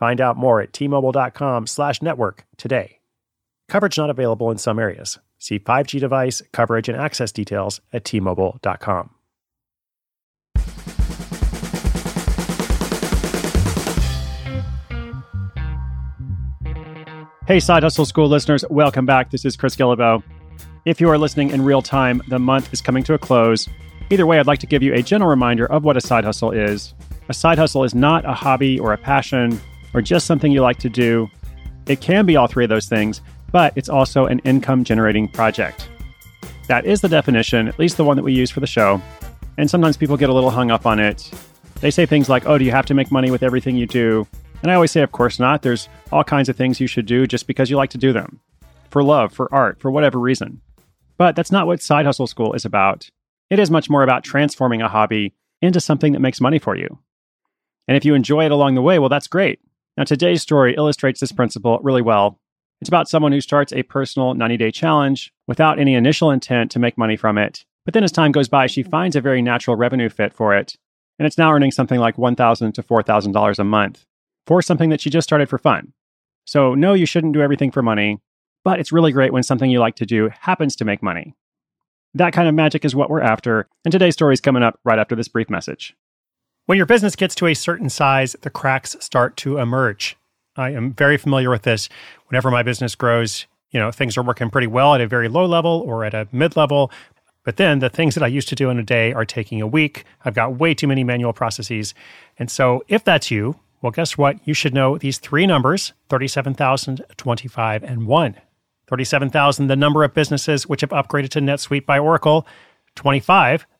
Find out more at tmobile.com slash network today. Coverage not available in some areas. See 5G device, coverage, and access details at tmobile.com. Hey, Side Hustle School listeners, welcome back. This is Chris Guillebeau. If you are listening in real time, the month is coming to a close. Either way, I'd like to give you a general reminder of what a side hustle is. A side hustle is not a hobby or a passion or just something you like to do. It can be all three of those things, but it's also an income generating project. That is the definition, at least the one that we use for the show. And sometimes people get a little hung up on it. They say things like, oh, do you have to make money with everything you do? And I always say, of course not. There's all kinds of things you should do just because you like to do them for love, for art, for whatever reason. But that's not what Side Hustle School is about. It is much more about transforming a hobby into something that makes money for you. And if you enjoy it along the way, well, that's great. Now, today's story illustrates this principle really well. It's about someone who starts a personal 90 day challenge without any initial intent to make money from it. But then as time goes by, she finds a very natural revenue fit for it. And it's now earning something like $1,000 to $4,000 a month for something that she just started for fun. So, no, you shouldn't do everything for money, but it's really great when something you like to do happens to make money. That kind of magic is what we're after, and today's story is coming up right after this brief message. When your business gets to a certain size, the cracks start to emerge. I am very familiar with this. Whenever my business grows, you know, things are working pretty well at a very low level or at a mid level. But then the things that I used to do in a day are taking a week. I've got way too many manual processes. And so if that's you, well, guess what? You should know these three numbers 37,000, 25, and 1. 37,000, the number of businesses which have upgraded to NetSuite by Oracle. 25,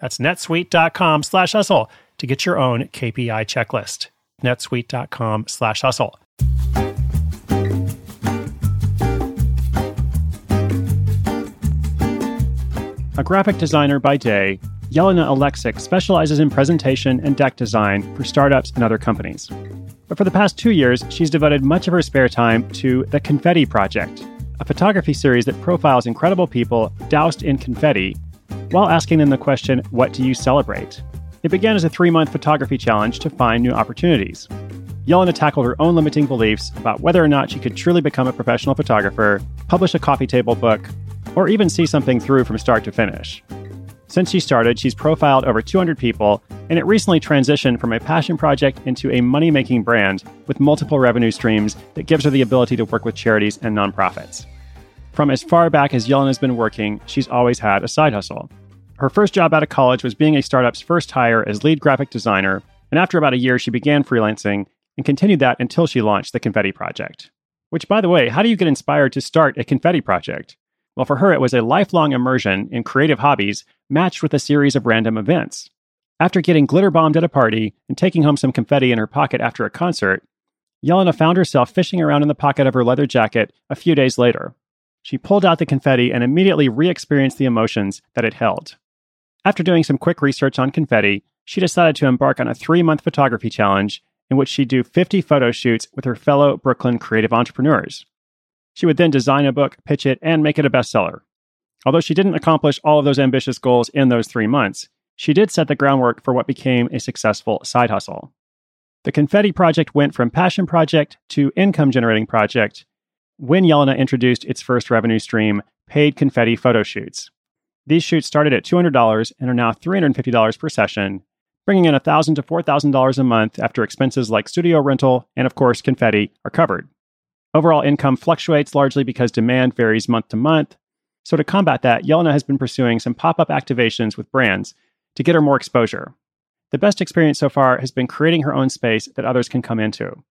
That's netsuite.com slash hustle to get your own KPI checklist. netsuite.com slash hustle. A graphic designer by day, Yelena Alexic specializes in presentation and deck design for startups and other companies. But for the past two years, she's devoted much of her spare time to the Confetti Project, a photography series that profiles incredible people doused in confetti while asking them the question, What do you celebrate? It began as a three month photography challenge to find new opportunities. Jelena tackled her own limiting beliefs about whether or not she could truly become a professional photographer, publish a coffee table book, or even see something through from start to finish. Since she started, she's profiled over 200 people, and it recently transitioned from a passion project into a money making brand with multiple revenue streams that gives her the ability to work with charities and nonprofits. From as far back as Yellen has been working, she's always had a side hustle. Her first job out of college was being a startup's first hire as lead graphic designer, and after about a year, she began freelancing and continued that until she launched the Confetti Project. Which, by the way, how do you get inspired to start a Confetti Project? Well, for her, it was a lifelong immersion in creative hobbies matched with a series of random events. After getting glitter bombed at a party and taking home some confetti in her pocket after a concert, Yelena found herself fishing around in the pocket of her leather jacket a few days later. She pulled out the confetti and immediately re experienced the emotions that it held. After doing some quick research on confetti, she decided to embark on a three month photography challenge in which she'd do 50 photo shoots with her fellow Brooklyn creative entrepreneurs. She would then design a book, pitch it, and make it a bestseller. Although she didn't accomplish all of those ambitious goals in those three months, she did set the groundwork for what became a successful side hustle. The Confetti Project went from passion project to income generating project when Jelena introduced its first revenue stream, paid confetti photo shoots. These shoots started at $200 and are now $350 per session, bringing in 1,000 to $4,000 a month after expenses like studio rental and, of course, confetti are covered. Overall income fluctuates largely because demand varies month to month. So, to combat that, Jelena has been pursuing some pop up activations with brands to get her more exposure. The best experience so far has been creating her own space that others can come into.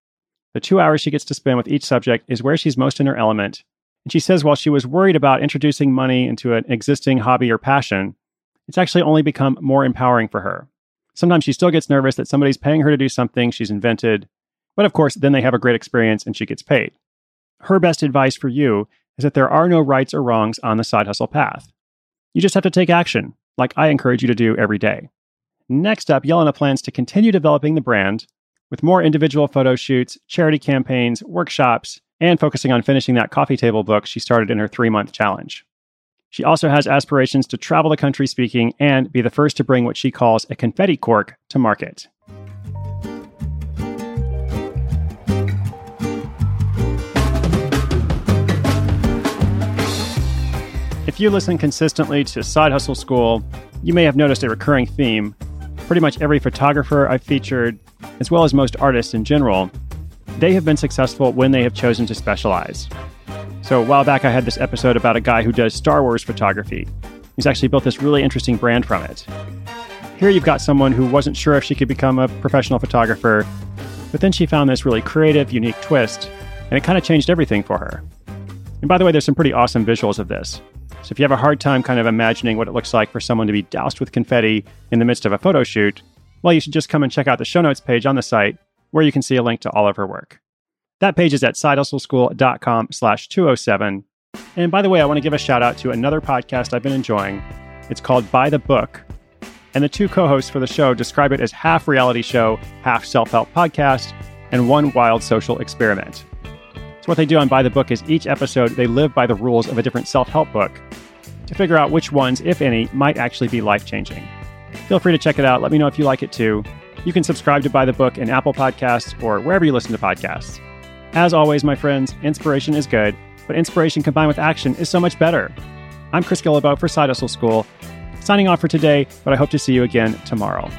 The two hours she gets to spend with each subject is where she's most in her element. And she says while she was worried about introducing money into an existing hobby or passion, it's actually only become more empowering for her. Sometimes she still gets nervous that somebody's paying her to do something she's invented, but of course, then they have a great experience and she gets paid. Her best advice for you is that there are no rights or wrongs on the side hustle path. You just have to take action, like I encourage you to do every day. Next up, Jelena plans to continue developing the brand with more individual photo shoots, charity campaigns, workshops, and focusing on finishing that coffee table book she started in her three month challenge. She also has aspirations to travel the country speaking and be the first to bring what she calls a confetti cork to market. If you listen consistently to Side Hustle School, you may have noticed a recurring theme. Pretty much every photographer I've featured, as well as most artists in general, they have been successful when they have chosen to specialize. So, a while back, I had this episode about a guy who does Star Wars photography. He's actually built this really interesting brand from it. Here, you've got someone who wasn't sure if she could become a professional photographer, but then she found this really creative, unique twist, and it kind of changed everything for her. And by the way, there's some pretty awesome visuals of this. So, if you have a hard time kind of imagining what it looks like for someone to be doused with confetti in the midst of a photo shoot, well, you should just come and check out the show notes page on the site where you can see a link to all of her work. That page is at sidehustleschool.com slash 207. And by the way, I want to give a shout out to another podcast I've been enjoying. It's called By the Book. And the two co hosts for the show describe it as half reality show, half self help podcast, and one wild social experiment. So, what they do on By the Book is each episode they live by the rules of a different self help book to figure out which ones, if any, might actually be life changing. Feel free to check it out. Let me know if you like it too. You can subscribe to By the Book in Apple Podcasts or wherever you listen to podcasts. As always, my friends, inspiration is good, but inspiration combined with action is so much better. I'm Chris Guillebeau for Side Hustle School, signing off for today, but I hope to see you again tomorrow.